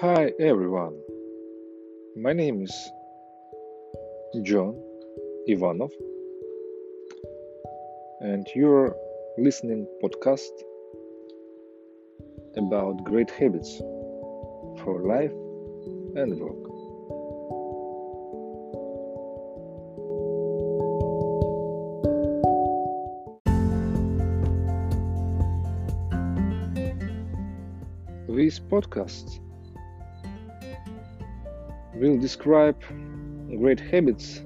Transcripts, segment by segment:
Hi everyone. My name is John Ivanov and you're listening podcast about great habits for life and work. This podcast will describe great habits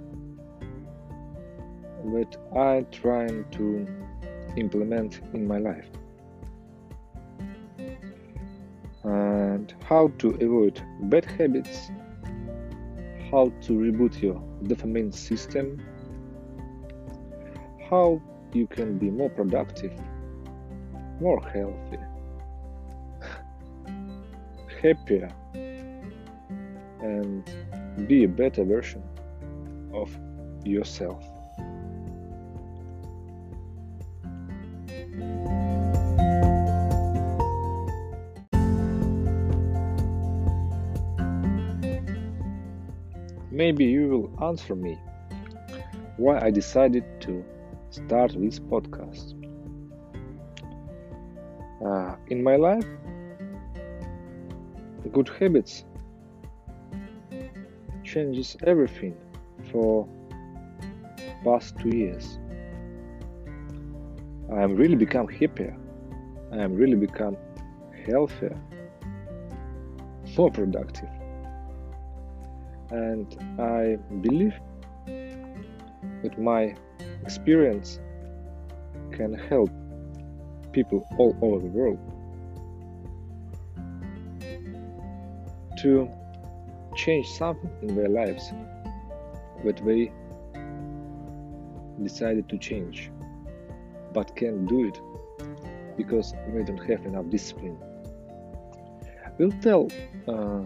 that I trying to implement in my life. And how to avoid bad habits, how to reboot your dopamine system, how you can be more productive, more healthy, happier and be a better version of yourself. Maybe you will answer me why I decided to start this podcast. Uh, in my life, good habits changes everything for past two years. I am really become happier. I am really become healthier, more productive. And I believe that my experience can help people all over the world to change something in their lives that they decided to change but can't do it because they don't have enough discipline. We'll tell, uh,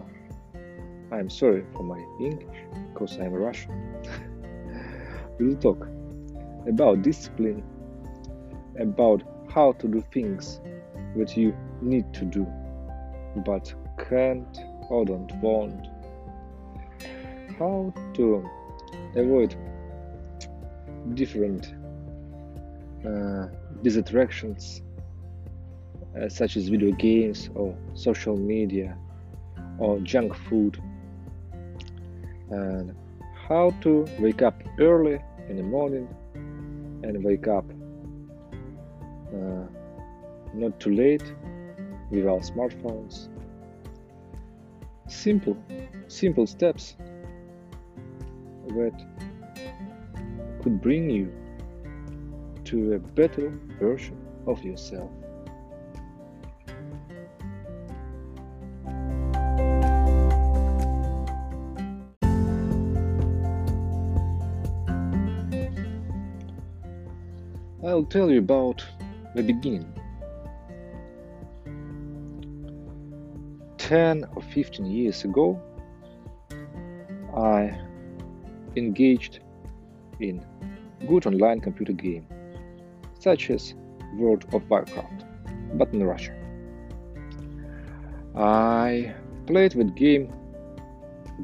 I'm sorry for my English because I'm Russian. we'll talk about discipline, about how to do things that you need to do but can't or don't want how to avoid different uh, distractions uh, such as video games or social media or junk food. And how to wake up early in the morning and wake up uh, not too late without smartphones. Simple simple steps that could bring you to a better version of yourself. I'll tell you about the beginning. 10 or 15 years ago, engaged in good online computer game, such as World of Warcraft, but in Russia. I played with game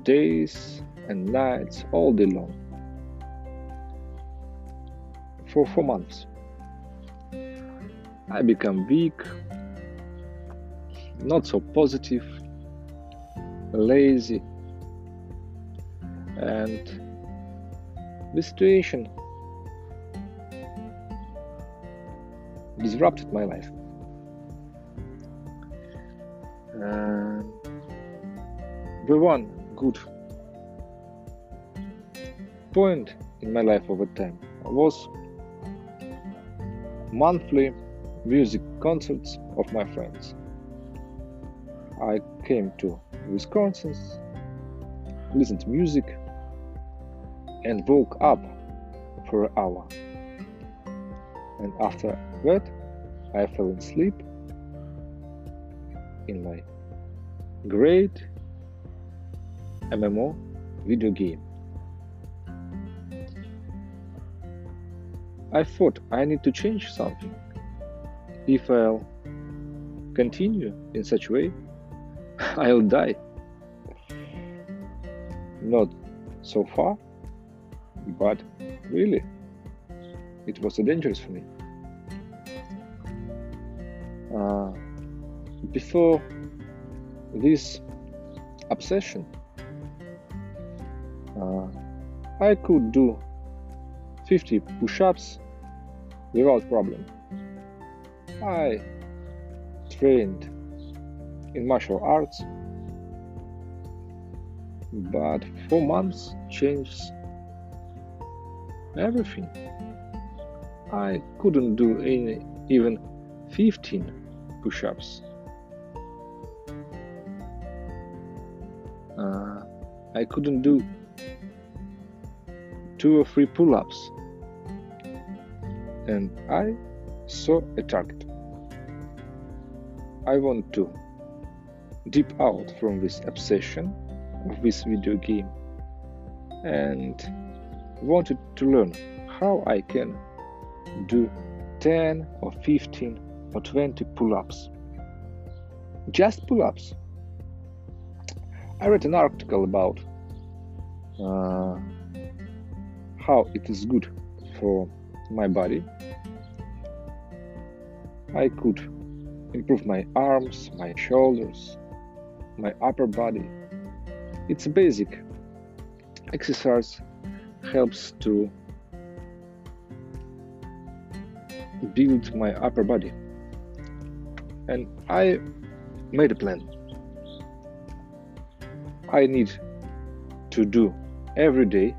days and nights all day long for four months. I become weak, not so positive, lazy, and situation disrupted my life. And the one good point in my life over time was monthly music concerts of my friends. I came to Wisconsin, listened to music, and woke up for an hour. And after that, I fell asleep in my great MMO video game. I thought I need to change something. If I'll continue in such way, I'll die not so far, but really, it was dangerous for me. Uh, before this obsession, uh, I could do 50 push ups without problem. I trained in martial arts, but four months changed everything. I couldn't do any, even 15 push ups. Uh, I couldn't do two or three pull ups. And I saw a target. I want to deep out from this obsession of this video game and wanted to learn how I can do 10 or 15 or 20 pull ups. Just pull ups. I read an article about uh, how it is good for my body. I could improve my arms, my shoulders, my upper body. It's a basic. Exercise helps to build my upper body. And I made a plan. I need to do every day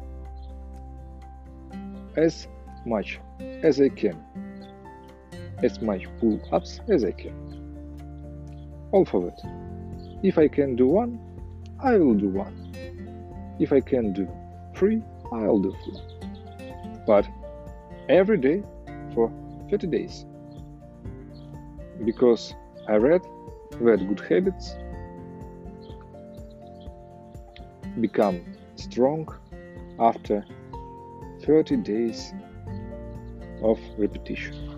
as much as I can, as much pull ups as I can. All for it. If I can do one, I will do one. If I can do three, I'll do three. But every day for 30 days. Because I read that good habits become strong after 30 days of repetition.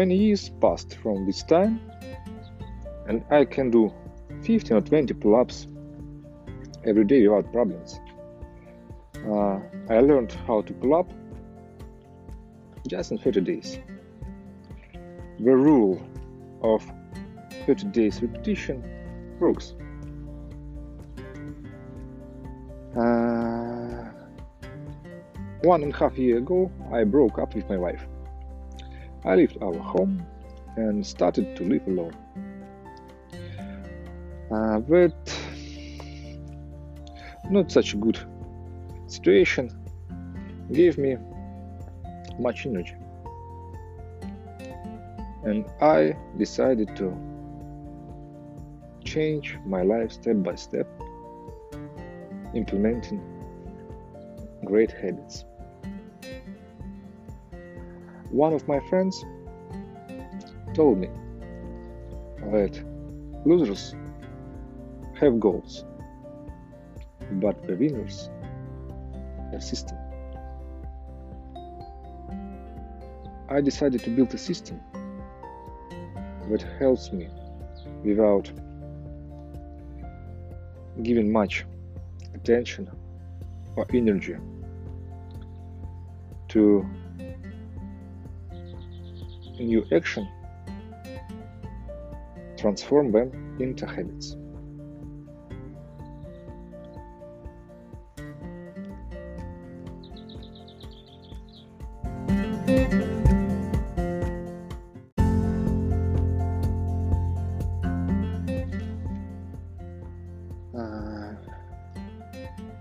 Many years passed from this time, and I can do 15 or 20 pull ups every day without problems. Uh, I learned how to pull up just in 30 days. The rule of 30 days repetition works. Uh, one and a half year ago, I broke up with my wife. I left our home and started to live alone. Uh, but not such a good situation gave me much energy. And I decided to change my life step by step, implementing great habits. One of my friends told me that losers have goals, but the winners have system. I decided to build a system that helps me without giving much attention or energy to new action, transform them into habits. Uh,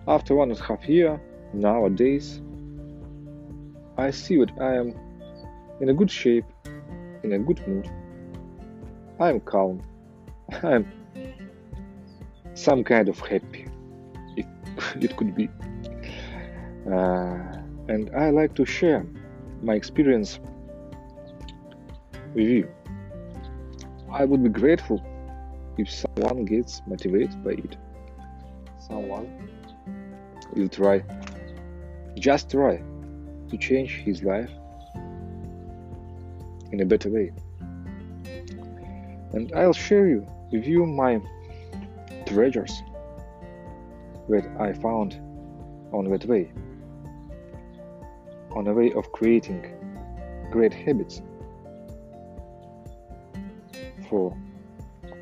after one and a half year, nowadays, I see that I am in a good shape, in a good mood. I am calm. I am some kind of happy. It, it could be. Uh, and I like to share my experience with you. I would be grateful if someone gets motivated by it. Someone will try just try to change his life in a better way. And I'll share you with you my treasures that I found on that way, on a way of creating great habits for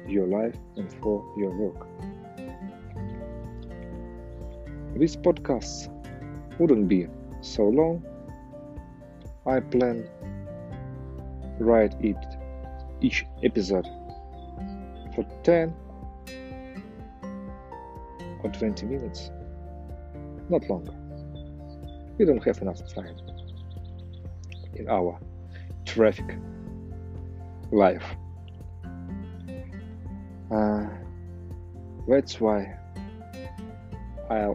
your life and for your work. This podcast wouldn't be so long. I plan write it each episode for 10 or 20 minutes, not longer. We don't have enough time in our traffic life. Uh, that's why I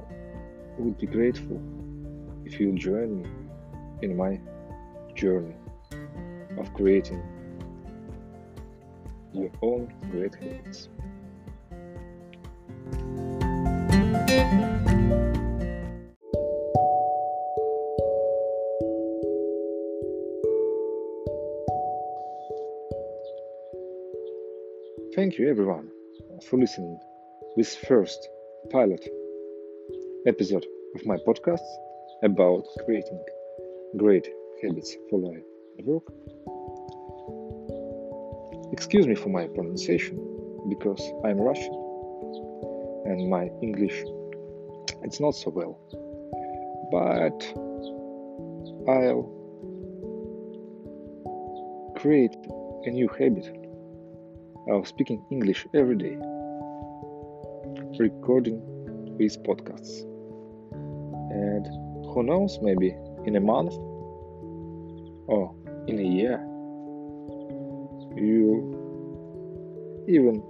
would be grateful if you join me in my journey of creating your own great habits. Thank you everyone for listening this first pilot episode of my podcast about creating great habits for life and work. Excuse me for my pronunciation because I'm Russian and my English it's not so well. But I'll create a new habit of speaking English every day, recording these podcasts. And who knows, maybe in a month or in a year, even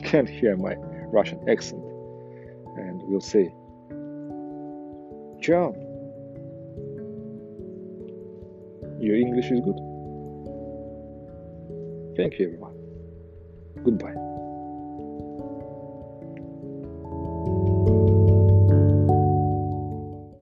can't hear my Russian accent and we'll say, John, your English is good. Thank you, everyone. Goodbye.